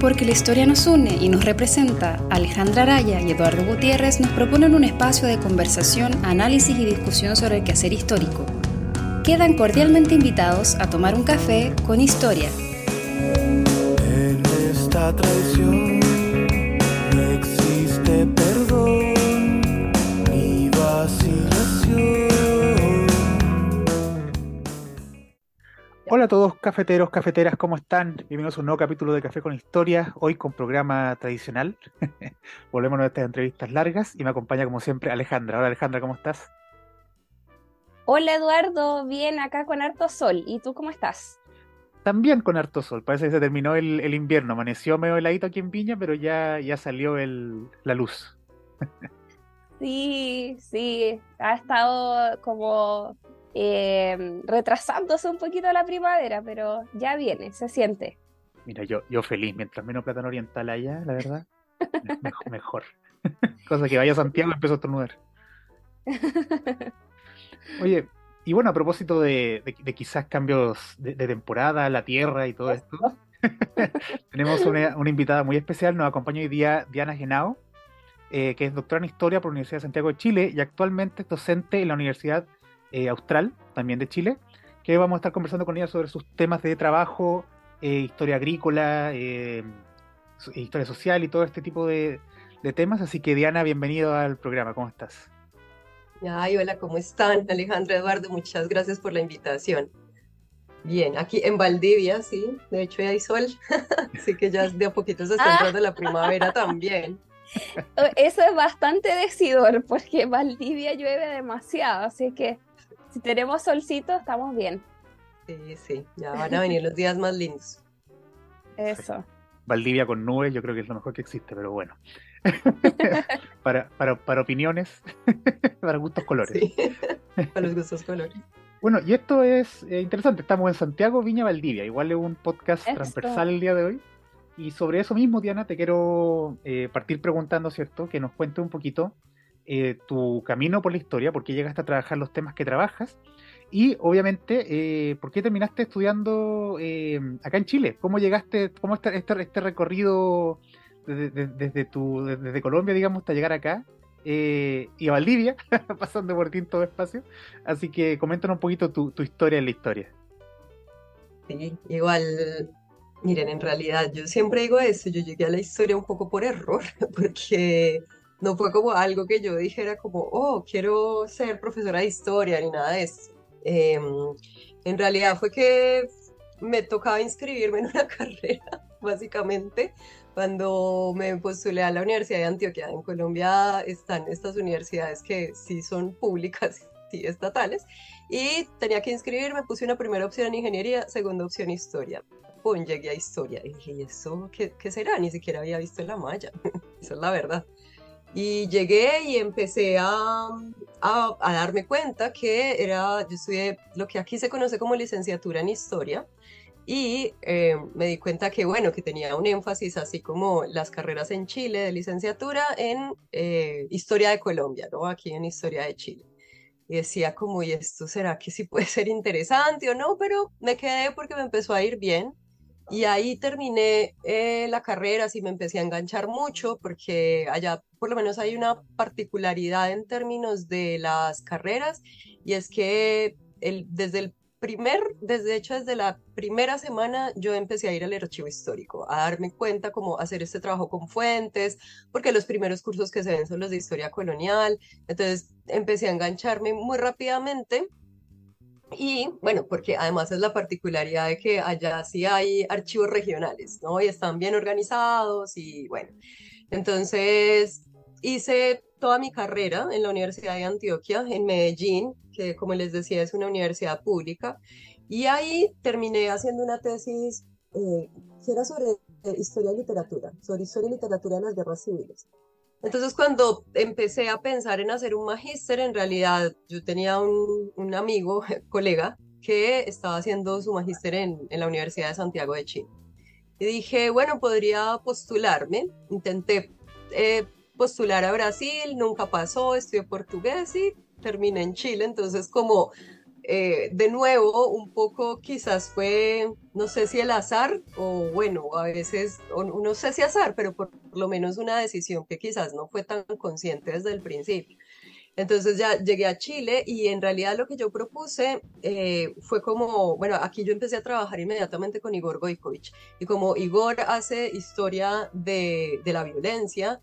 Porque la historia nos une y nos representa, Alejandra Araya y Eduardo Gutiérrez nos proponen un espacio de conversación, análisis y discusión sobre el quehacer histórico. Quedan cordialmente invitados a tomar un café con historia. En esta traición no existe perdón ni vacilación. Hola a todos, cafeteros, cafeteras, ¿cómo están? Bienvenidos a un nuevo capítulo de Café con Historia, hoy con programa tradicional. Volvemos a estas entrevistas largas y me acompaña como siempre Alejandra. Hola Alejandra, ¿cómo estás? Hola Eduardo, bien acá con harto sol. ¿Y tú cómo estás? También con harto sol, parece que se terminó el, el invierno, amaneció medio heladito aquí en Viña, pero ya, ya salió el, la luz. Sí, sí, ha estado como eh, retrasándose un poquito la primavera, pero ya viene, se siente. Mira, yo, yo feliz, mientras menos plátano oriental haya, la verdad, mejor. mejor. Cosa que vaya a Santiago y empiezo a estornudar. Oye, y bueno, a propósito de, de, de quizás cambios de, de, temporada, la tierra y todo esto, tenemos una, una, invitada muy especial, nos acompaña hoy día Diana Genao, eh, que es doctora en Historia por la Universidad de Santiago de Chile y actualmente es docente en la Universidad eh, Austral, también de Chile, que vamos a estar conversando con ella sobre sus temas de trabajo, eh, historia agrícola, historia social y todo este tipo de, de temas. Así que Diana, bienvenido al programa, ¿cómo estás? Ay, hola, ¿cómo están? Alejandro Eduardo, muchas gracias por la invitación. Bien, aquí en Valdivia, sí, de hecho ya hay sol, así que ya de a poquito se está entrando la primavera también. Eso es bastante decidor, porque Valdivia llueve demasiado, así que si tenemos solcito, estamos bien. Sí, sí, ya van a venir los días más lindos. Eso. Valdivia con nubes, yo creo que es lo mejor que existe, pero bueno. para, para, para, opiniones, para gustos colores. Sí, para los gustos colores. Bueno, y esto es eh, interesante. Estamos en Santiago, Viña, Valdivia. Igual es un podcast esto. transversal el día de hoy. Y sobre eso mismo, Diana, te quiero eh, partir preguntando, ¿cierto? Que nos cuente un poquito eh, tu camino por la historia, por qué llegaste a trabajar los temas que trabajas. Y obviamente, eh, ¿por qué terminaste estudiando eh, acá en Chile? ¿Cómo llegaste, cómo este, este, este recorrido desde, desde, tu, desde Colombia, digamos, hasta llegar acá? Eh, y a Valdivia, pasando por distintos espacios. Así que coméntanos un poquito tu, tu, historia en la historia. Sí, igual, miren, en realidad yo siempre digo eso, yo llegué a la historia un poco por error, porque no fue como algo que yo dijera como, oh, quiero ser profesora de historia ni nada de eso. Eh, en realidad fue que me tocaba inscribirme en una carrera, básicamente, cuando me postulé a la Universidad de Antioquia. En Colombia están estas universidades que sí son públicas y estatales, y tenía que inscribirme, puse una primera opción en ingeniería, segunda opción historia. Pum, llegué a historia. Y dije, ¿y eso qué, qué será? Ni siquiera había visto la malla. Esa es la verdad. Y llegué y empecé a, a, a, darme cuenta que era, yo estudié lo que aquí se conoce como licenciatura en historia y eh, me di cuenta que, bueno, que tenía un énfasis así como las carreras en Chile de licenciatura en eh, historia de Colombia, ¿no? Aquí en historia de Chile. Y decía como, ¿y esto será que sí puede ser interesante o no? Pero me quedé porque me empezó a ir bien y ahí terminé eh, la carrera, así me empecé a enganchar mucho, porque allá por lo menos hay una particularidad en términos de las carreras, y es que el, desde el primer, desde hecho desde la primera semana yo empecé a ir al archivo histórico, a darme cuenta cómo hacer este trabajo con fuentes, porque los primeros cursos que se ven son los de historia colonial, entonces empecé a engancharme muy rápidamente y bueno, porque además es la particularidad de que allá sí hay archivos regionales, ¿no? Y están bien organizados y bueno. Entonces hice toda mi carrera en la Universidad de Antioquia, en Medellín, que como les decía es una universidad pública. Y ahí terminé haciendo una tesis eh, que era sobre historia y literatura, sobre historia y literatura de las guerras civiles. Entonces, cuando empecé a pensar en hacer un magíster, en realidad yo tenía un, un, amigo, colega, que estaba haciendo su magíster en, en, la Universidad de Santiago de Chile. Y dije, bueno, podría postularme. Intenté eh, postular a Brasil, nunca pasó, estudié portugués y terminé en Chile. Entonces, como eh, de nuevo, un poco quizás fue, no sé si el azar o bueno, a veces, o no sé si azar, pero por lo menos una decisión que quizás no fue tan consciente desde el principio. Entonces ya llegué a Chile y en realidad lo que yo propuse eh, fue como, bueno, aquí yo empecé a trabajar inmediatamente con Igor Goikovich y como Igor hace historia de, de la violencia,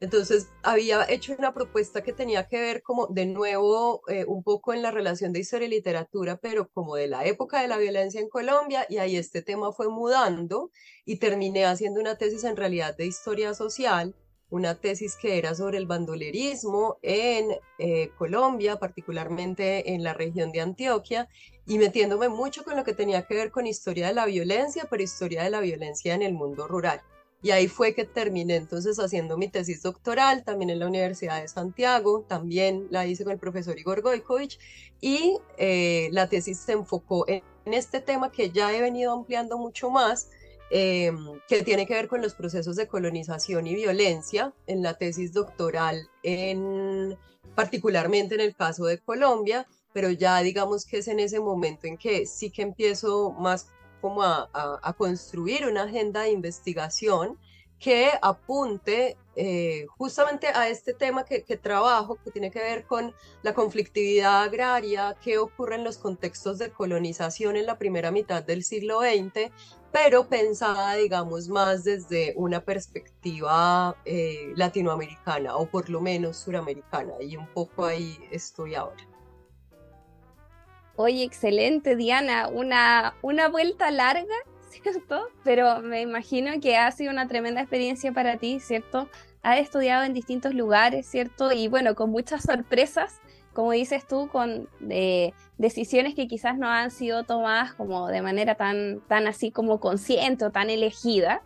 entonces había hecho una propuesta que tenía que ver como de nuevo eh, un poco en la relación de historia y literatura, pero como de la época de la violencia en Colombia y ahí este tema fue mudando y terminé haciendo una tesis en realidad de historia social, una tesis que era sobre el bandolerismo en eh, Colombia, particularmente en la región de Antioquia, y metiéndome mucho con lo que tenía que ver con historia de la violencia, pero historia de la violencia en el mundo rural. Y ahí fue que terminé entonces haciendo mi tesis doctoral, también en la Universidad de Santiago, también la hice con el profesor Igor Goikovich, y eh, la tesis se enfocó en, este tema que ya he venido ampliando mucho más, eh, que tiene que ver con los procesos de colonización y violencia en la tesis doctoral, en, particularmente en el caso de Colombia, pero ya digamos que es en ese momento en que sí que empiezo más como a, construir una agenda de investigación que apunte eh, justamente a este tema que, trabajo, que tiene que ver con la conflictividad agraria, qué ocurre en los contextos de colonización en la primera mitad del siglo XX, pero pensada, digamos, más desde una perspectiva eh, latinoamericana o por lo menos suramericana, y un poco ahí estoy ahora. Oye, excelente, Diana. Una, una vuelta larga, ¿cierto? Pero me imagino que ha sido una tremenda experiencia para ti, ¿cierto? Has estudiado en distintos lugares, ¿cierto? Y bueno, con muchas sorpresas, como dices tú, con eh, decisiones que quizás no han sido tomadas como de manera tan, tan así como consciente o tan elegida.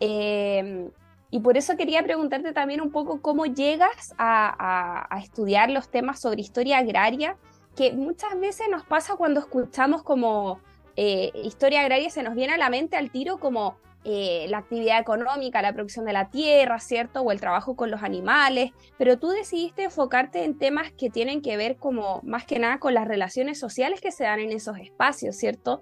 Em, y por eso quería preguntarte también un poco cómo llegas a, a estudiar los temas sobre historia agraria que muchas veces nos pasa cuando escuchamos como eh, historia agraria, se nos viene a la mente al tiro como eh, la actividad económica, la producción de la tierra, ¿cierto? O el trabajo con los animales, pero tú decidiste enfocarte en temas que tienen que ver como más que nada con las relaciones sociales que se dan en esos espacios, ¿cierto?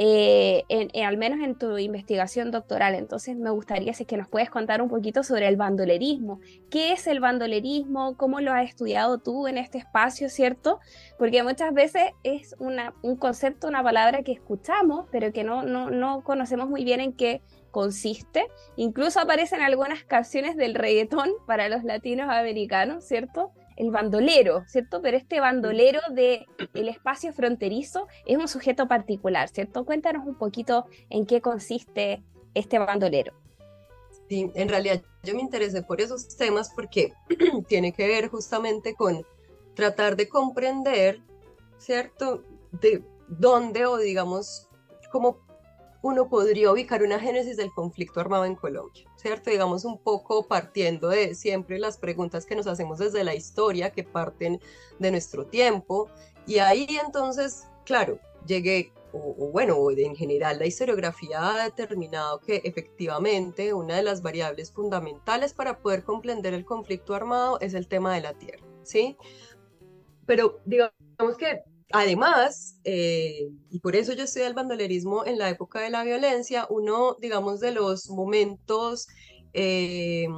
Eh, al menos en tu investigación doctoral. Entonces me gustaría si es que nos puedes contar un poquito sobre el bandolerismo. ¿Qué es el bandolerismo? ¿Cómo lo has estudiado tú en este espacio, cierto? Porque muchas veces es un concepto, una palabra que escuchamos, pero que no, no, no conocemos muy bien en qué consiste. Incluso aparecen algunas canciones del reggaetón para los latinos americanos, ¿cierto? El bandolero, ¿cierto? Pero este bandolero del el espacio fronterizo es un sujeto particular, ¿cierto? Cuéntanos un poquito en qué consiste este bandolero. Sí, en realidad yo me interesé por esos temas porque tiene que ver justamente con tratar de comprender, ¿cierto? De dónde o digamos cómo uno podría ubicar una génesis del conflicto armado en Colombia, ¿cierto? Digamos un poco partiendo de siempre las preguntas que nos hacemos desde la historia, que parten de nuestro tiempo. Y ahí entonces, claro, llegué, o, bueno, en general la historiografía ha determinado que efectivamente una de las variables fundamentales para poder comprender el conflicto armado es el tema de la tierra, ¿sí? Pero digamos que Además, eh, y por eso yo estudié el bandolerismo en la época de la violencia, uno, digamos, de los momentos eh,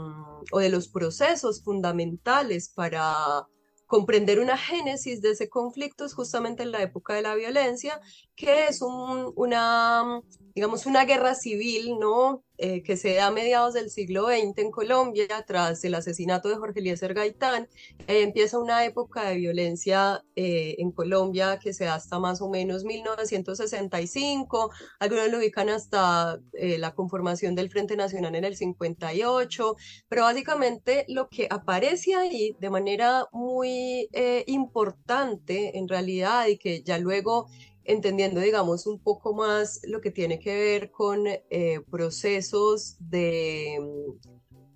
o de los procesos fundamentales para comprender una génesis de ese conflicto es justamente en la época de la violencia, que es una, digamos, una guerra civil, ¿no? Eh, que se da a mediados del siglo XX en Colombia, tras el asesinato de Jorge Eliezer Gaitán, eh, empieza una época de violencia eh, en Colombia que se da hasta más o menos 1965, algunos lo ubican hasta la conformación del Frente Nacional en el 58, pero básicamente lo que aparece ahí de manera muy importante en realidad y que ya luego entendiendo, digamos, un poco más lo que tiene que ver con eh, procesos de,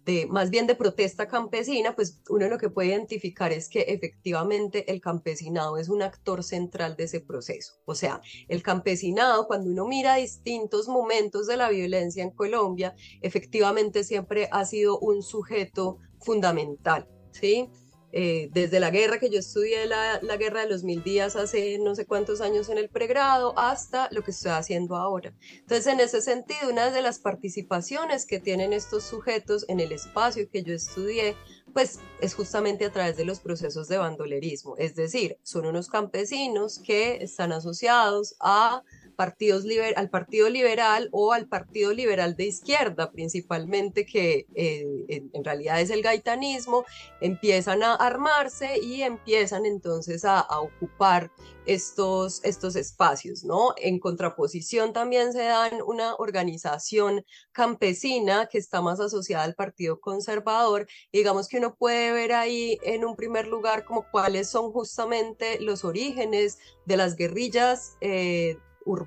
de, más bien de protesta campesina, pues uno lo que puede identificar es que efectivamente el campesinado es un actor central de ese proceso. O sea, el campesinado, cuando uno mira distintos momentos de la violencia en Colombia, efectivamente siempre ha sido un sujeto fundamental, ¿sí? Eh, desde la guerra que yo estudié, la, la, guerra de los mil días hace no sé cuántos años en el pregrado, hasta lo que estoy haciendo ahora. Entonces, en ese sentido, una de las participaciones que tienen estos sujetos en el espacio que yo estudié, pues es justamente a través de los procesos de bandolerismo. Es decir, son unos campesinos que están asociados a partidos al Partido Liberal o al Partido Liberal de Izquierda, principalmente, que eh, en, realidad es el gaitanismo, empiezan a armarse y empiezan entonces a, ocupar estos, estos espacios, ¿no? En contraposición también se dan una organización campesina que está más asociada al Partido Conservador. digamos que uno puede ver ahí en un primer lugar como cuáles son justamente los orígenes de las guerrillas. Eh,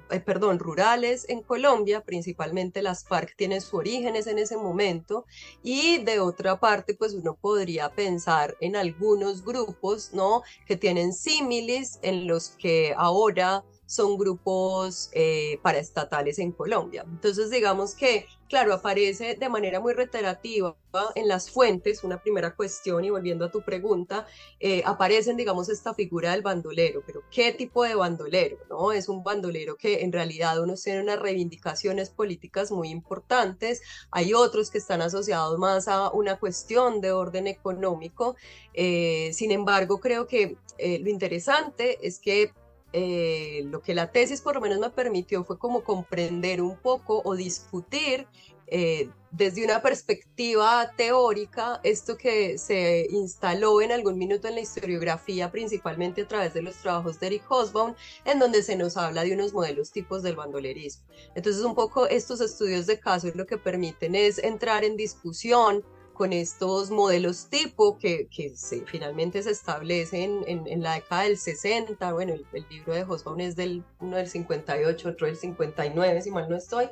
eh, perdón, rurales en Colombia, principalmente las FARC tienen sus orígenes en ese momento y de otra parte pues uno podría pensar en algunos grupos, ¿no? Que tienen símiles en los que ahora son grupos eh, paraestatales en Colombia. Entonces, digamos que, claro, aparece de manera muy reiterativa en las fuentes, una primera cuestión, y volviendo a tu pregunta, eh, aparecen, digamos, esta figura del bandolero, pero ¿qué tipo de bandolero? ¿no? Es un bandolero que en realidad uno tiene unas reivindicaciones políticas muy importantes, hay otros que están asociados más a una cuestión de orden económico, eh, sin embargo, creo que lo interesante es que eh, lo que la tesis por lo menos me permitió fue como comprender un poco o discutir eh, desde una perspectiva teórica esto que se instaló en algún minuto en la historiografía, principalmente a través de los trabajos de Eric Hobsbawm, en donde se nos habla de unos modelos tipos del bandolerismo. Entonces, un poco estos estudios de caso lo que permiten es entrar en discusión con estos modelos tipo que, que se, finalmente se establecen en, en, la década del 60. Bueno, el, libro de Hobsbawm es del, uno del 58, otro del 59, si mal no estoy,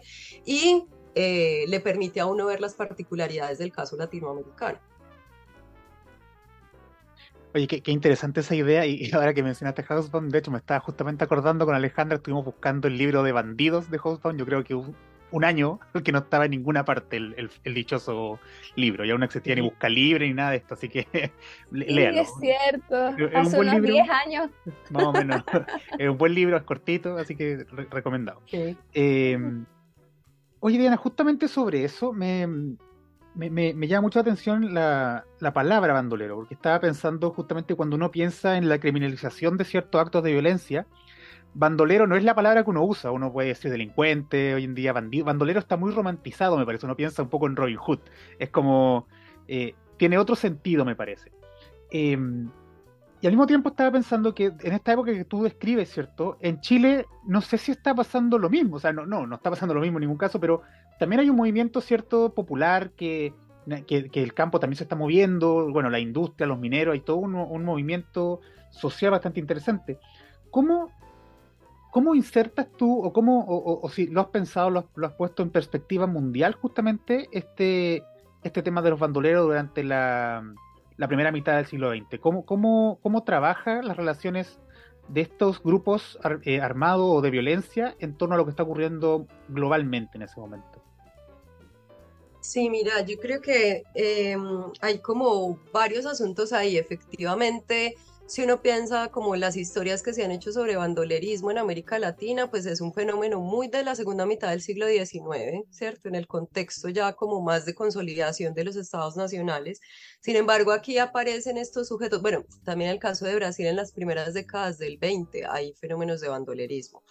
y eh, le permite a uno ver las particularidades del caso latinoamericano. Oye, qué, qué, interesante esa idea. Y ahora que mencionaste Hobsbawm, de hecho me estaba justamente acordando con Alejandra, estuvimos buscando el libro de bandidos de Hobsbawm. Yo creo que un año que no estaba en ninguna parte el, el, dichoso libro. Ya no existía ni busca libre ni nada de esto, así que léalo. es cierto, hace unos 10 años. Más o menos. es un buen libro, es cortito, así que recomendado. Em, oye, Diana, justamente sobre eso me, me, me, llama mucho la atención la, la, palabra bandolero, porque estaba pensando justamente cuando uno piensa en la criminalización de ciertos actos de violencia, bandolero no es la palabra que uno usa, uno puede decir delincuente, hoy en día bandido, bandolero está muy romantizado, me parece, uno piensa un poco en Robin Hood, es como, eh, tiene otro sentido, me parece. Em, y al mismo tiempo estaba pensando que en esta época que tú describes, ¿cierto? En Chile no sé si está pasando lo mismo, o sea, no, no, no está pasando lo mismo en ningún caso, pero también hay un movimiento, ¿cierto?, popular que, que, el campo también se está moviendo, bueno, la industria, los mineros, hay todo un, un movimiento social bastante interesante. ¿Cómo ¿Cómo insertas tú, o cómo, o, si lo has pensado, lo has, puesto en perspectiva mundial justamente, este, este tema de los bandoleros durante la, primera mitad del siglo XX? ¿Cómo, cómo, cómo trabaja las relaciones de estos grupos eh, armados o de violencia en torno a lo que está ocurriendo globalmente en ese momento? Sí, mira, yo creo que em, hay como varios asuntos ahí. Efectivamente, si uno piensa como las historias que se han hecho sobre bandolerismo en América Latina, pues es un fenómeno muy de la segunda mitad del siglo XIX, ¿cierto? En el contexto ya como más de consolidación de los estados nacionales. Sin embargo, aquí aparecen estos sujetos, bueno, también el caso de Brasil en las primeras décadas del 20 hay fenómenos de bandolerismo.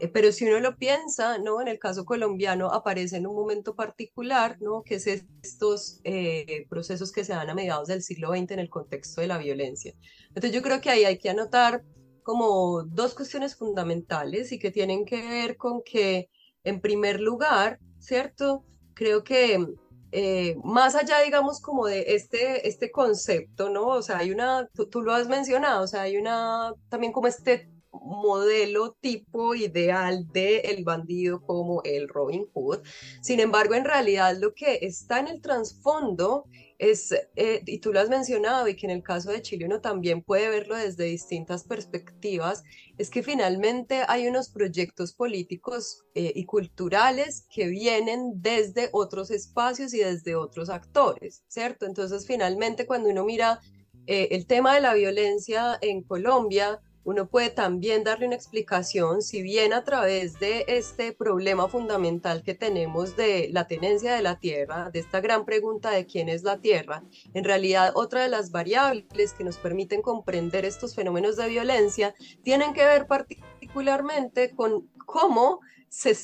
Eh, pero si uno lo piensa, ¿no? En el caso colombiano aparece en un momento particular, ¿no? Que es estos eh, procesos que se dan a mediados del siglo XX en el contexto de la violencia. Entonces yo creo que ahí hay que anotar como dos cuestiones fundamentales y que tienen que ver con que, en primer lugar, ¿cierto? Creo que eh, más allá, digamos, como de este, este concepto, ¿no? O sea, hay una, tú, tú, lo has mencionado, o sea, hay una, también como este modelo tipo ideal de el bandido como el Robin Hood. Sin embargo, en realidad lo que está en el trasfondo es, eh, y tú lo has mencionado, y que en el caso de Chile uno también puede verlo desde distintas perspectivas, es que finalmente hay unos proyectos políticos eh, y culturales que vienen desde otros espacios y desde otros actores, ¿cierto? Entonces, finalmente, cuando uno mira eh, el tema de la violencia en Colombia uno puede también darle una explicación, si bien a través de este problema fundamental que tenemos de la tenencia de la tierra, de esta gran pregunta de quién es la tierra, en realidad otra de las variables que nos permiten comprender estos fenómenos de violencia tienen que ver particularmente con cómo se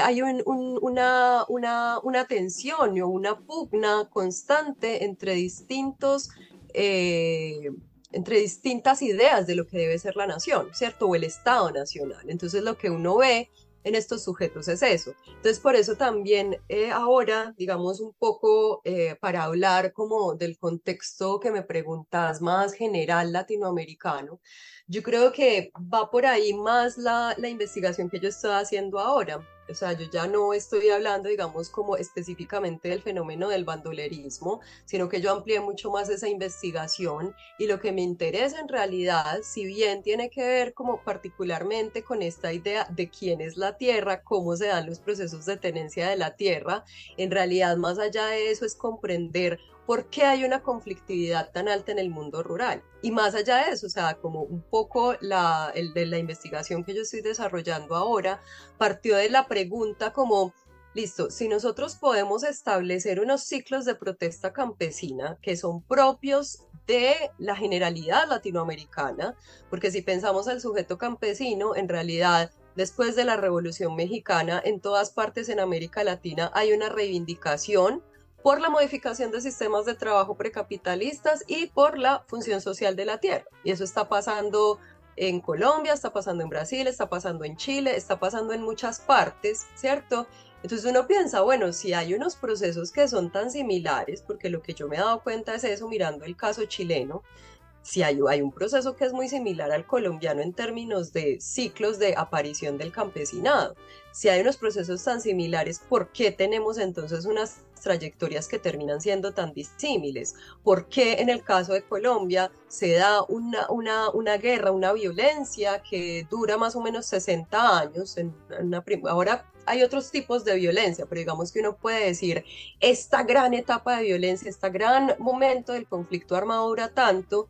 hay una, una, una tensión o una pugna constante entre distintos... Eh, entre distintas ideas de lo que debe ser la nación, ¿cierto? O el Estado nacional. Entonces lo que uno ve en estos sujetos es eso. Entonces por eso también eh, ahora, digamos un poco eh, para hablar como del contexto que me preguntas más general latinoamericano, yo creo que va por ahí más la, la investigación que yo estoy haciendo ahora. O sea, yo ya no estoy hablando, digamos, como específicamente del fenómeno del bandolerismo, sino que yo amplié mucho más esa investigación y lo que me interesa en realidad, si bien tiene que ver como particularmente con esta idea de quién es la tierra, cómo se dan los procesos de tenencia de la tierra, en realidad más allá de eso es comprender por qué hay una conflictividad tan alta en el mundo rural. Y más allá de eso, o sea, como un poco la, de la investigación que yo estoy desarrollando ahora, partió de la pregunta como, listo, si nosotros podemos establecer unos ciclos de protesta campesina que son propios de la generalidad latinoamericana, porque si pensamos al sujeto campesino, en realidad después de la Revolución Mexicana, en todas partes en América Latina hay una reivindicación por la modificación de sistemas de trabajo precapitalistas y por la función social de la tierra. Y eso está pasando en Colombia, está pasando en Brasil, está pasando en Chile, está pasando en muchas partes, ¿cierto? Entonces uno piensa, bueno, si hay unos procesos que son tan similares, porque lo que yo me he dado cuenta es eso mirando el caso chileno, si hay, un proceso que es muy similar al colombiano en términos de ciclos de aparición del campesinado. Si hay unos procesos tan similares, ¿por qué tenemos entonces unas trayectorias que terminan siendo tan disímiles. ¿Por qué en el caso de Colombia se da una, una, una guerra, una violencia que dura más o menos 60 años? Ahora hay otros tipos de violencia, pero digamos que uno puede decir, esta gran etapa de violencia, este gran momento del conflicto armado dura tanto.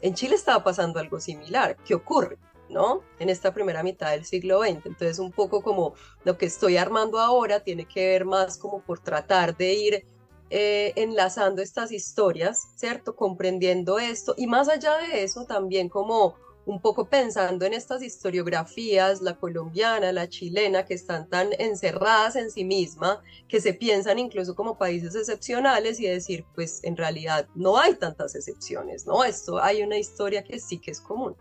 En Chile estaba pasando algo similar. ¿Qué ocurre? ¿no? En esta primera mitad del siglo XX. Entonces, un poco como lo que estoy armando ahora tiene que ver más como por tratar de ir eh, enlazando estas historias, ¿cierto? Comprendiendo esto y más allá de eso también como un poco pensando en estas historiografías, la colombiana, la chilena, que están tan encerradas en sí misma, que se piensan incluso como países excepcionales y decir, pues en realidad no hay tantas excepciones, ¿no? Esto hay una historia que sí que es común.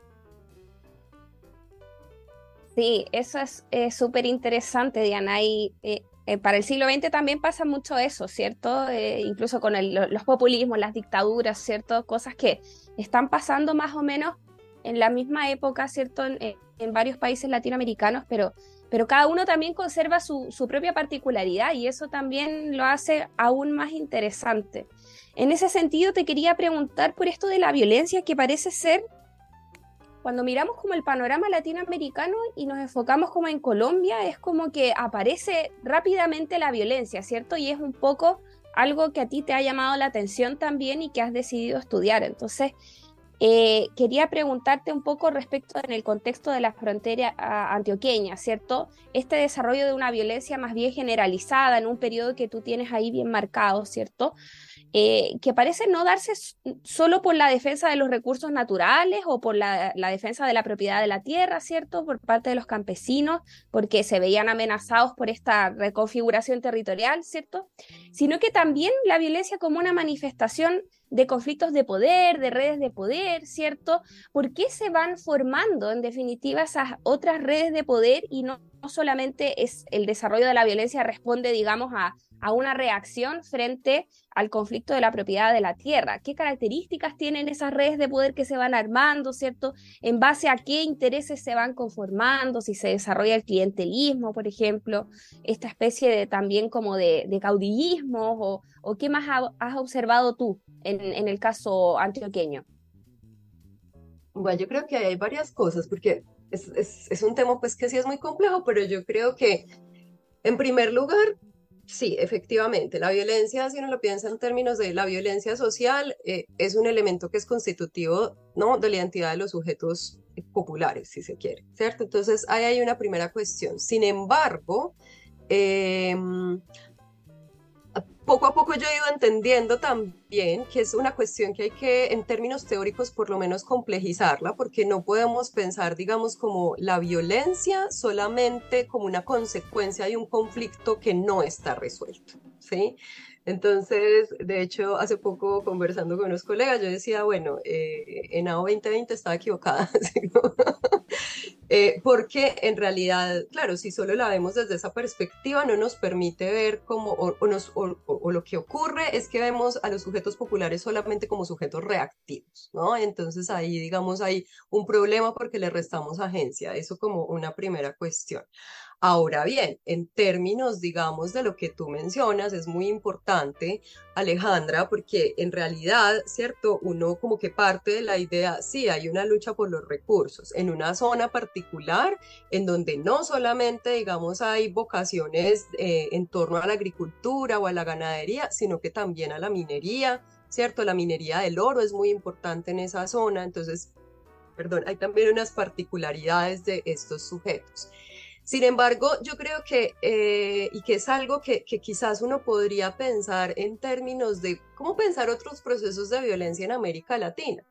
Sí, eso es súper interesante, Diana. Y eh, eh, para el siglo XX también pasa mucho eso, ¿cierto? Eh, incluso con los populismos, las dictaduras, ¿cierto? Cosas que están pasando más o menos en la misma época, ¿cierto? En, varios países latinoamericanos, pero, pero cada uno también conserva su, su propia particularidad y eso también lo hace aún más interesante. En ese sentido, te quería preguntar por esto de la violencia que parece ser cuando miramos como el panorama latinoamericano y nos enfocamos como en Colombia, es como que aparece rápidamente la violencia, ¿cierto? Y es un poco algo que a ti te ha llamado la atención también y que has decidido estudiar. Entonces, eh, quería preguntarte un poco respecto en el contexto de la frontera antioqueña, ¿cierto? Este desarrollo de una violencia más bien generalizada en un periodo que tú tienes ahí bien marcado, ¿cierto? Eh, que parece no darse solo por la defensa de los recursos naturales o por la, defensa de la propiedad de la tierra, ¿cierto? Por parte de los campesinos, porque se veían amenazados por esta reconfiguración territorial, ¿cierto? Sino que también la violencia como una manifestación de conflictos de poder, de redes de poder, ¿cierto? ¿Por qué se van formando en definitiva esas otras redes de poder y no, solamente es el desarrollo de la violencia responde, digamos, a a una reacción frente al conflicto de la propiedad de la tierra. ¿Qué características tienen esas redes de poder que se van armando, ¿cierto? En base a qué intereses se van conformando, si se desarrolla el clientelismo, por ejemplo, esta especie de también como de, caudillismo, o, qué más has observado tú en, el caso antioqueño. Bueno, yo creo que hay varias cosas, porque es, es un tema pues que sí es muy complejo, pero yo creo que en primer lugar Sí, efectivamente. La violencia, si uno lo piensa en términos de la violencia social, eh, es un elemento que es constitutivo ¿no? de la identidad de los sujetos populares, si se quiere, ¿cierto? Entonces, ahí hay una primera cuestión. Sin embargo, eh, poco a poco yo he ido entendiendo también que es una cuestión que hay que, en términos teóricos, por lo menos complejizarla, porque no podemos pensar, digamos, como la violencia solamente como una consecuencia de un conflicto que no está resuelto, ¿sí? Entonces, de hecho, hace poco conversando con unos colegas, yo decía, bueno, eh, en AO 2020 estaba equivocada, eh, porque en realidad, claro, si solo la vemos desde esa perspectiva, no nos permite ver cómo, o, o, lo que ocurre es que vemos a los sujetos populares solamente como sujetos reactivos, ¿no? Entonces ahí, digamos, hay un problema porque le restamos agencia, eso como una primera cuestión. Ahora bien, en términos, digamos, de lo que tú mencionas, es muy importante, Alejandra, porque en realidad, ¿cierto? Uno como que parte de la idea, sí, hay una lucha por los recursos en una zona particular en donde no solamente, digamos, hay vocaciones eh, en torno a la agricultura o a la ganadería, sino que también a la minería, ¿cierto? La minería del oro es muy importante en esa zona, entonces, perdón, hay también unas particularidades de estos sujetos. Sin embargo, yo creo que, eh, y que es algo que, que, quizás uno podría pensar en términos de cómo pensar otros procesos de violencia en América Latina.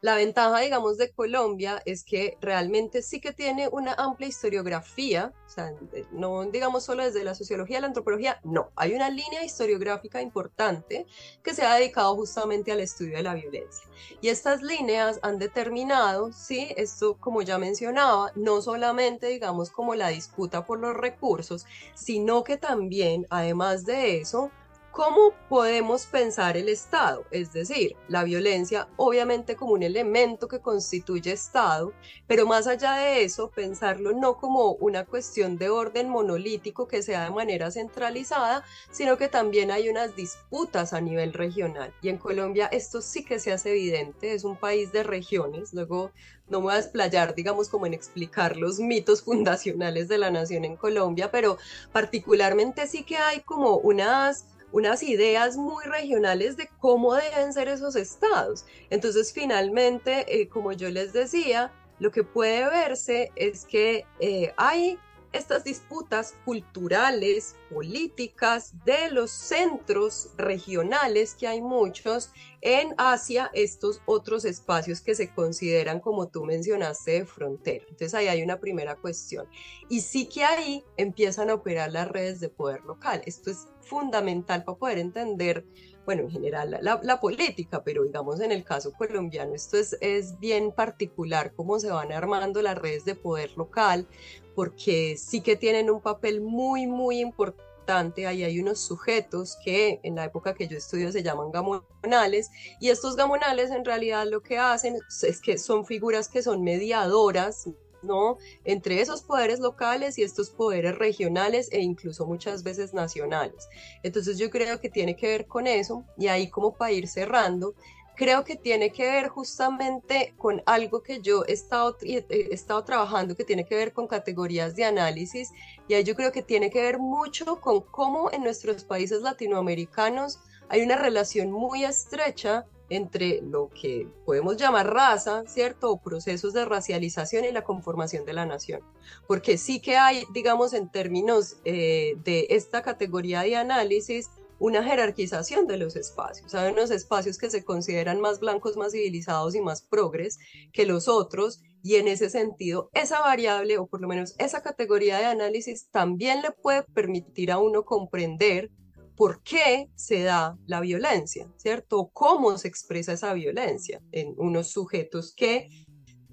La ventaja, digamos, de Colombia es que realmente sí que tiene una amplia historiografía, o sea, no digamos solo desde la sociología, la antropología, no, hay una línea historiográfica importante que se ha dedicado justamente al estudio de la violencia. Y estas líneas han determinado, sí, esto como ya mencionaba, no solamente, digamos, como la disputa por los recursos, sino que también, además de eso, ¿Cómo podemos pensar el Estado? Es decir, la violencia obviamente como un elemento que constituye Estado, pero más allá de eso, pensarlo no como una cuestión de orden monolítico que sea de manera centralizada, sino que también hay unas disputas a nivel regional. Y en Colombia esto sí que se hace evidente, es un país de regiones, luego no me voy a desplayar, digamos, como en explicar los mitos fundacionales de la nación en Colombia, pero particularmente sí que hay como unas unas ideas muy regionales de cómo deben ser esos estados. Entonces, finalmente, eh, como yo les decía, lo que puede verse es que eh, hay estas disputas culturales, políticas de los centros regionales, que hay muchos, en Asia, estos otros espacios que se consideran, como tú mencionaste, de frontera. Entonces ahí hay una primera cuestión. Y sí que ahí empiezan a operar las redes de poder local. Esto es fundamental para poder entender bueno, en general la, política, pero digamos en el caso colombiano esto es, es bien particular cómo se van armando las redes de poder local, porque sí que tienen un papel muy, muy importante. Ahí hay unos sujetos que en la época que yo estudio se llaman gamonales y estos gamonales en realidad lo que hacen es que son figuras que son mediadoras ¿no? Entre esos poderes locales y estos poderes regionales e incluso muchas veces nacionales. Entonces yo creo que tiene que ver con eso y ahí como para ir cerrando, creo que tiene que ver justamente con algo que yo he estado, he estado trabajando que tiene que ver con categorías de análisis y ahí yo creo que tiene que ver mucho con cómo en nuestros países latinoamericanos hay una relación muy estrecha entre lo que podemos llamar raza, ¿cierto? O procesos de racialización y la conformación de la nación. Porque sí que hay, digamos, en términos eh, de esta categoría de análisis, una jerarquización de los espacios. Hay unos espacios que se consideran más blancos, más civilizados y más progres que los otros, y en ese sentido, esa variable, o por lo menos esa categoría de análisis, también le puede permitir a uno comprender por qué se da la violencia, ¿cierto? ¿Cómo se expresa esa violencia en unos sujetos que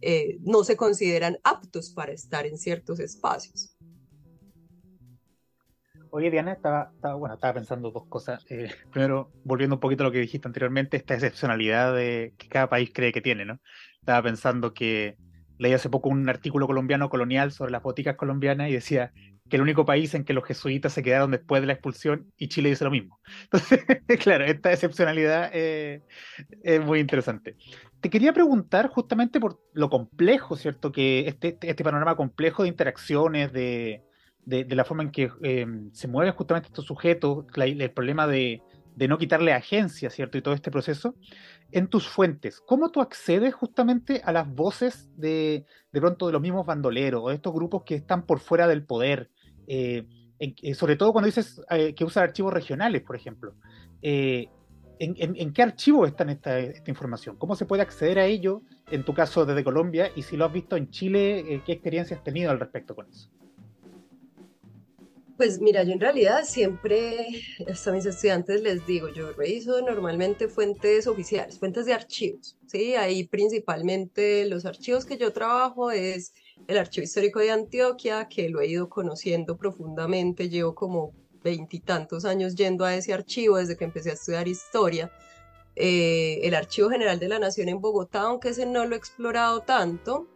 eh, no se consideran aptos para estar en ciertos espacios? Oye, Diana, estaba, bueno, estaba pensando dos cosas. Eh, primero, volviendo un poquito a lo que dijiste anteriormente, esta excepcionalidad que cada país cree que tiene, ¿no? Estaba pensando que leí hace poco un artículo colombiano colonial sobre las boticas colombianas y decía que el único país en que los jesuitas se quedaron después de la expulsión y Chile dice lo mismo. Entonces, claro, esta excepcionalidad eh, es muy interesante. Te quería preguntar justamente por lo complejo, ¿cierto? Que este, este panorama complejo de interacciones, de, de, la forma en que em, se mueven justamente estos sujetos, el problema de, no quitarle agencia, ¿cierto? Y todo este proceso, en tus fuentes, ¿cómo tú accedes justamente a las voces de, de pronto de los mismos bandoleros o de estos grupos que están por fuera del poder? Eh, eh, sobre todo cuando dices eh, que usan archivos regionales, por ejemplo. ¿en, qué archivo está esta, esta información? ¿Cómo se puede acceder a ello, en tu caso desde Colombia? Y si lo has visto en Chile, ¿qué experiencia has tenido al respecto con eso? Pues mira, yo en realidad siempre, hasta a mis estudiantes les digo, yo reviso normalmente fuentes oficiales, fuentes de archivos, ¿sí? Ahí principalmente los archivos que yo trabajo es el Archivo Histórico de Antioquia, que lo he ido conociendo profundamente, llevo como veintitantos años yendo a ese archivo desde que empecé a estudiar historia. Eh, el Archivo General de la Nación en Bogotá, aunque ese no lo he explorado tanto,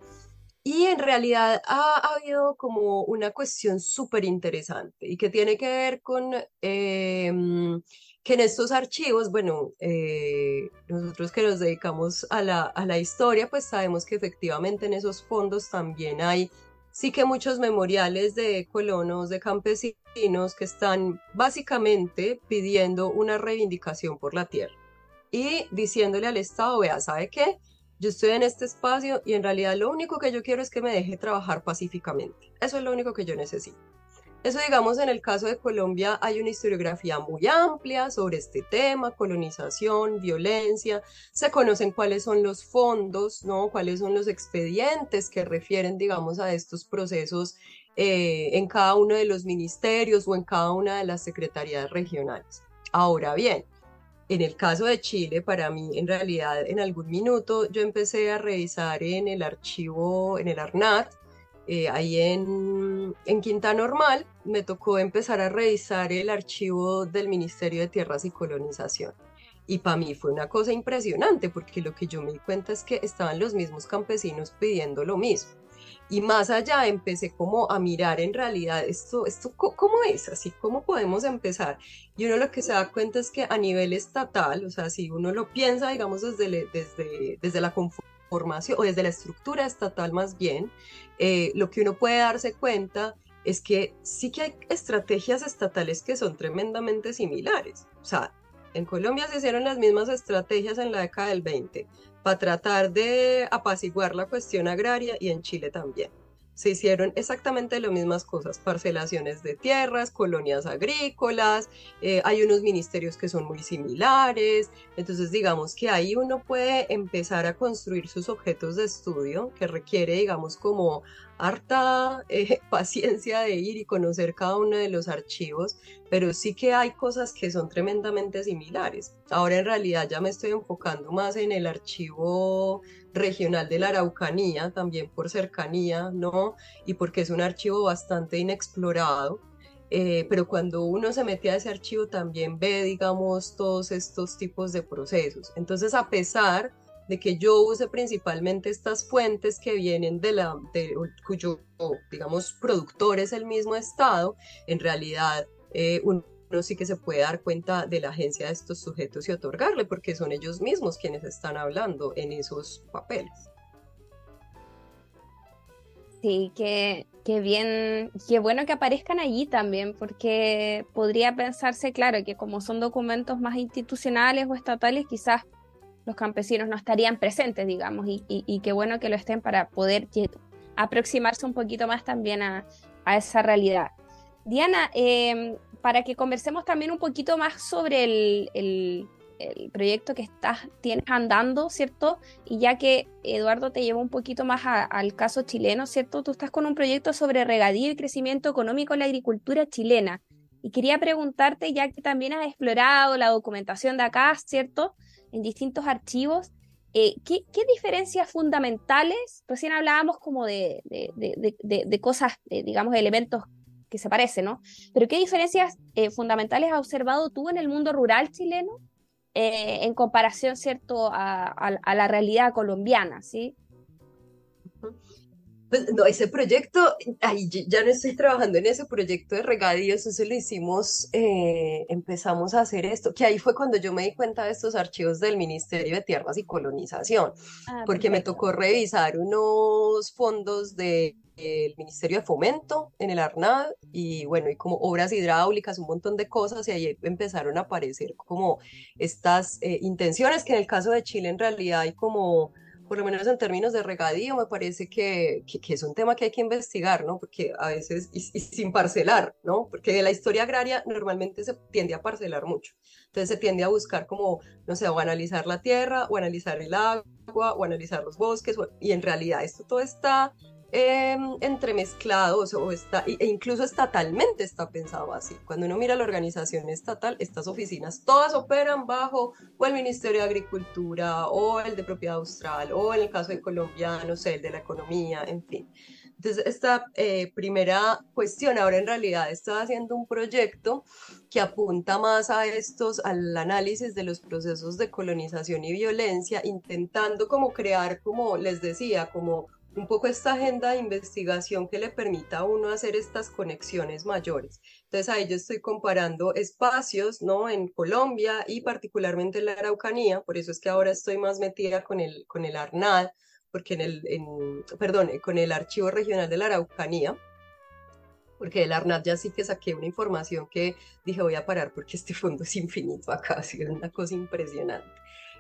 y en realidad ha, habido como una cuestión súper interesante y que tiene que ver con em, que en estos archivos, bueno, eh, nosotros que nos dedicamos a la, a la historia, pues sabemos que efectivamente en esos fondos también hay sí que muchos memoriales de colonos, de campesinos que están básicamente pidiendo una reivindicación por la tierra y diciéndole al Estado, vea, ¿sabe qué? yo estoy en este espacio y en realidad lo único que yo quiero es que me deje trabajar pacíficamente. Eso es lo único que yo necesito. Eso, digamos, en el caso de Colombia hay una historiografía muy amplia sobre este tema, colonización, violencia, se conocen cuáles son los fondos, ¿no? Cuáles son los expedientes que refieren, digamos, a estos procesos eh, en cada uno de los ministerios o en cada una de las secretarías regionales. Ahora bien, en el caso de Chile, para mí, en realidad, en algún minuto yo empecé a revisar en el archivo, en el ARNAT, eh, ahí en, Quinta Normal, me tocó empezar a revisar el archivo del Ministerio de Tierras y Colonización. Y para mí fue una cosa impresionante, porque lo que yo me di cuenta es que estaban los mismos campesinos pidiendo lo mismo. Y más allá empecé como a mirar en realidad esto, esto cómo es, así cómo podemos empezar. Y uno lo que se da cuenta es que a nivel estatal, o sea, si uno lo piensa, digamos, desde, desde, desde la conformación o desde la estructura estatal más bien, eh, lo que uno puede darse cuenta es que sí que hay estrategias estatales que son tremendamente similares. O sea, en Colombia se hicieron las mismas estrategias en la década del 20 para tratar de apaciguar la cuestión agraria y en Chile también. Se hicieron exactamente las mismas cosas, parcelaciones de tierras, colonias agrícolas, eh, hay unos ministerios que son muy similares, entonces digamos que ahí uno puede empezar a construir sus objetos de estudio que requiere digamos como harta eh, paciencia de ir y conocer cada uno de los archivos, pero sí que hay cosas que son tremendamente similares. Ahora en realidad ya me estoy enfocando más en el archivo regional de la Araucanía, también por cercanía, ¿no? Y porque es un archivo bastante inexplorado. Eh, pero cuando uno se mete a ese archivo también ve, digamos, todos estos tipos de procesos. Entonces, a pesar que yo use principalmente estas fuentes que vienen de la, de, cuyo, digamos, productor es el mismo Estado, en realidad eh, uno sí que se puede dar cuenta de la agencia de estos sujetos y otorgarle, porque son ellos mismos quienes están hablando en esos papeles. Sí, que, que bien, qué bueno que aparezcan allí también, porque podría pensarse, claro, que como son documentos más institucionales o estatales, quizás los campesinos no estarían presentes, digamos, y, qué bueno que lo estén para poder aproximarse un poquito más también a, esa realidad. Diana, em, para que conversemos también un poquito más sobre el, proyecto que estás, tienes andando, ¿cierto? Y ya que Eduardo te llevó un poquito más al caso chileno, ¿cierto? Tú estás con un proyecto sobre regadío y crecimiento económico en la agricultura chilena. Y quería preguntarte, ya que también has explorado la documentación de acá, ¿cierto? En distintos archivos. Eh, ¿qué, diferencias fundamentales? Recién hablábamos como de, de, cosas, digamos, de elementos que se parecen, ¿no? Pero ¿qué diferencias eh, fundamentales has observado tú en el mundo rural chileno eh, en comparación, ¿cierto?, a, a, la realidad colombiana, ¿sí? Pues, no, ese proyecto, ahí ya no estoy trabajando en ese proyecto de regadío, eso se lo hicimos, eh, empezamos a hacer esto, que ahí fue cuando yo me di cuenta de estos archivos del Ministerio de Tierras y Colonización, ah, porque me tocó revisar unos fondos de el Ministerio de Fomento en el ARNAD y bueno, y como obras hidráulicas, un montón de cosas y ahí empezaron a aparecer como estas eh, intenciones que en el caso de Chile en realidad hay como por lo menos en términos de regadío, me parece que, que, es un tema que hay que investigar, ¿no? Porque a veces, y, sin parcelar, ¿no? Porque la historia agraria normalmente se tiende a parcelar mucho. Entonces se tiende a buscar como, no sé, o analizar la tierra, o analizar el agua, o analizar los bosques, y en realidad esto todo está eh, entremezclados o está, e incluso estatalmente está pensado así. Cuando uno mira la organización estatal, estas oficinas todas operan bajo o el Ministerio de Agricultura o el de Propiedad Austral o en el caso de Colombia, no sé, el de la economía, en fin. Entonces, esta eh, primera cuestión, ahora en realidad está haciendo un proyecto que apunta más a estos, al análisis de los procesos de colonización y violencia, intentando como crear, como les decía, como un poco esta agenda de investigación que le permita a uno hacer estas conexiones mayores. Entonces ahí yo estoy comparando espacios, ¿no? En Colombia y particularmente en la Araucanía, por eso es que ahora estoy más metida con el, con el ARNAD, porque en el, perdón, con el Archivo Regional de la Araucanía, porque del ARNAD ya sí que saqué una información que dije voy a parar porque este fondo es infinito acá, ha sido una cosa impresionante.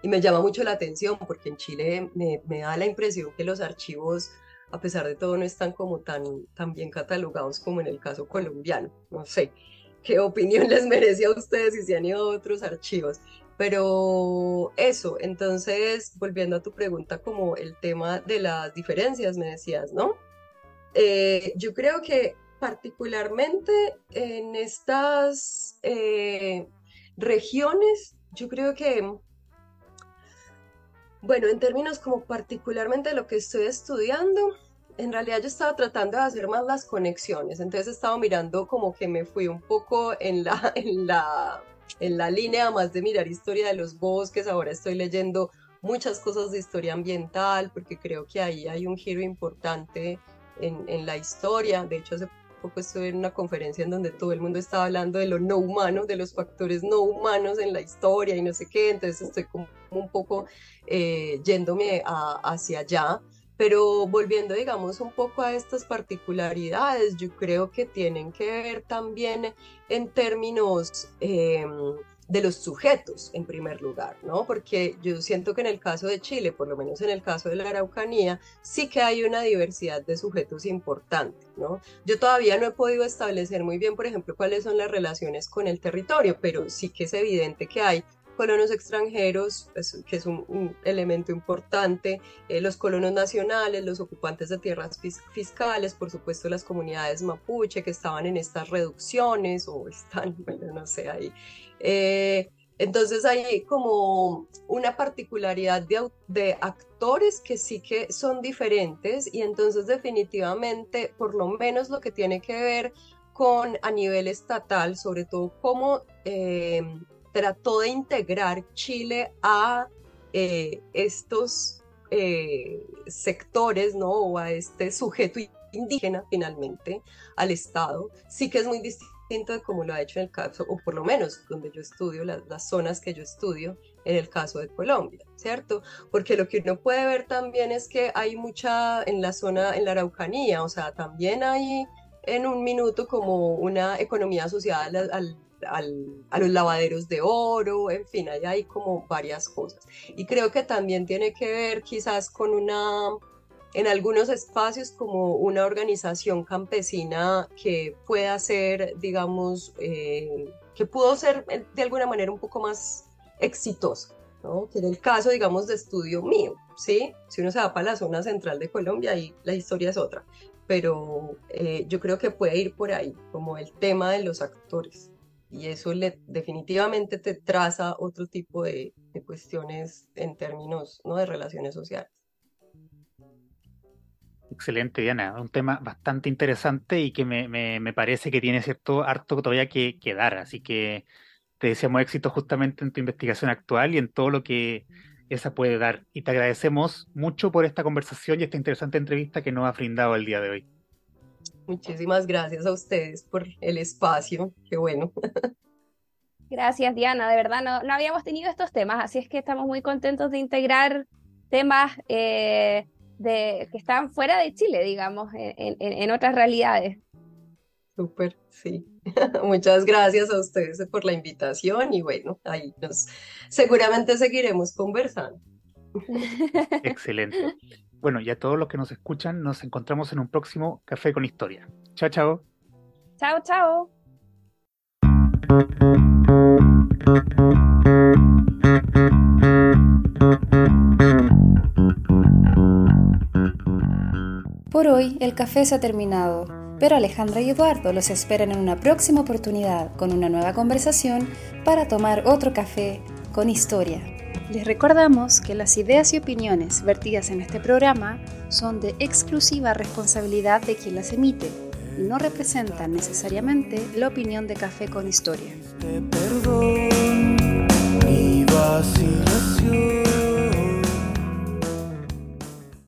Y me llama mucho la atención porque en Chile me, me, da la impresión que los archivos, a pesar de todo, no están como tan, tan bien catalogados como en el caso colombiano. No sé qué opinión les merece a ustedes si se han ido a otros archivos. Pero eso, entonces, volviendo a tu pregunta, como el tema de las diferencias, me decías, ¿no? Eh, yo creo que particularmente en estas eh, regiones, yo creo que bueno, en términos como particularmente de lo que estoy estudiando, en realidad yo estaba tratando de hacer más las conexiones, entonces he estado mirando como que me fui un poco en la, en la, en la línea más de mirar historia de los bosques, ahora estoy leyendo muchas cosas de historia ambiental, porque creo que ahí hay un giro importante en, en la historia, de hecho hace poco estuve en una conferencia en donde todo el mundo estaba hablando de lo no humano, de los factores no humanos en la historia y no sé qué, entonces estoy como un poco eh, yéndome hacia allá. Pero volviendo, digamos, un poco a estas particularidades, yo creo que tienen que ver también en términos em, de los sujetos en primer lugar, ¿no? Porque yo siento que en el caso de Chile, por lo menos en el caso de la Araucanía, sí que hay una diversidad de sujetos importante, ¿no? Yo todavía no he podido establecer muy bien, por ejemplo, cuáles son las relaciones con el territorio, pero sí que es evidente que hay colonos extranjeros, pues, que es un, elemento importante, eh, los colonos nacionales, los ocupantes de tierras fiscales, por supuesto las comunidades mapuche que estaban en estas reducciones o están, bueno, no sé, ahí. Eh, entonces hay como una particularidad de, actores que sí que son diferentes y entonces definitivamente, por lo menos lo que tiene que ver con a nivel estatal, sobre todo cómo eh, trató de integrar Chile a eh, estos sectores, ¿no? O a este sujeto indígena finalmente al Estado, sí que es muy distinto de como lo ha hecho en el caso, o por lo menos donde yo estudio, las, las zonas que yo estudio, en el caso de Colombia, ¿cierto? Porque lo que uno puede ver también es que hay mucha en la zona, en la Araucanía, o sea, también hay en un minuto como una economía asociada al, a los lavaderos de oro, en fin, hay, hay como varias cosas. Y creo que también tiene que ver quizás con una en algunos espacios como una organización campesina que pueda ser, digamos, eh, que pudo ser eh, de alguna manera un poco más exitosa, ¿no? que en el caso, digamos, de estudio mío, ¿sí? Si uno se va para la zona central de Colombia, ahí la historia es otra, pero eh, yo creo que puede ir por ahí, como el tema de los actores, y eso le, definitivamente te traza otro tipo de, cuestiones en términos ¿no? de relaciones sociales. Excelente, Diana. Un tema bastante interesante y que me, parece que tiene cierto harto todavía que, que, dar. Así que te deseamos éxito justamente en tu investigación actual y en todo lo que esa puede dar. Y te agradecemos mucho por esta conversación y esta interesante entrevista que nos ha brindado el día de hoy. Muchísimas gracias a ustedes por el espacio. Qué bueno. Gracias, Diana. De verdad, no, no habíamos tenido estos temas, así es que estamos muy contentos de integrar temas. Eh, de, que están fuera de Chile, digamos, en, en otras realidades. Súper, sí. Muchas gracias a ustedes por la invitación y bueno, ahí nos seguramente seguiremos conversando. Excelente. Bueno, y a todos los que nos escuchan, nos encontramos en un próximo Café con Historia. Chao, chao. Chao, chao. Por hoy el café se ha terminado, pero Alejandra y Eduardo los esperan en una próxima oportunidad con una nueva conversación para tomar otro café con historia. Les recordamos que las ideas y opiniones vertidas en este programa son de exclusiva responsabilidad de quien las emite y no representan necesariamente la opinión de Café con Historia.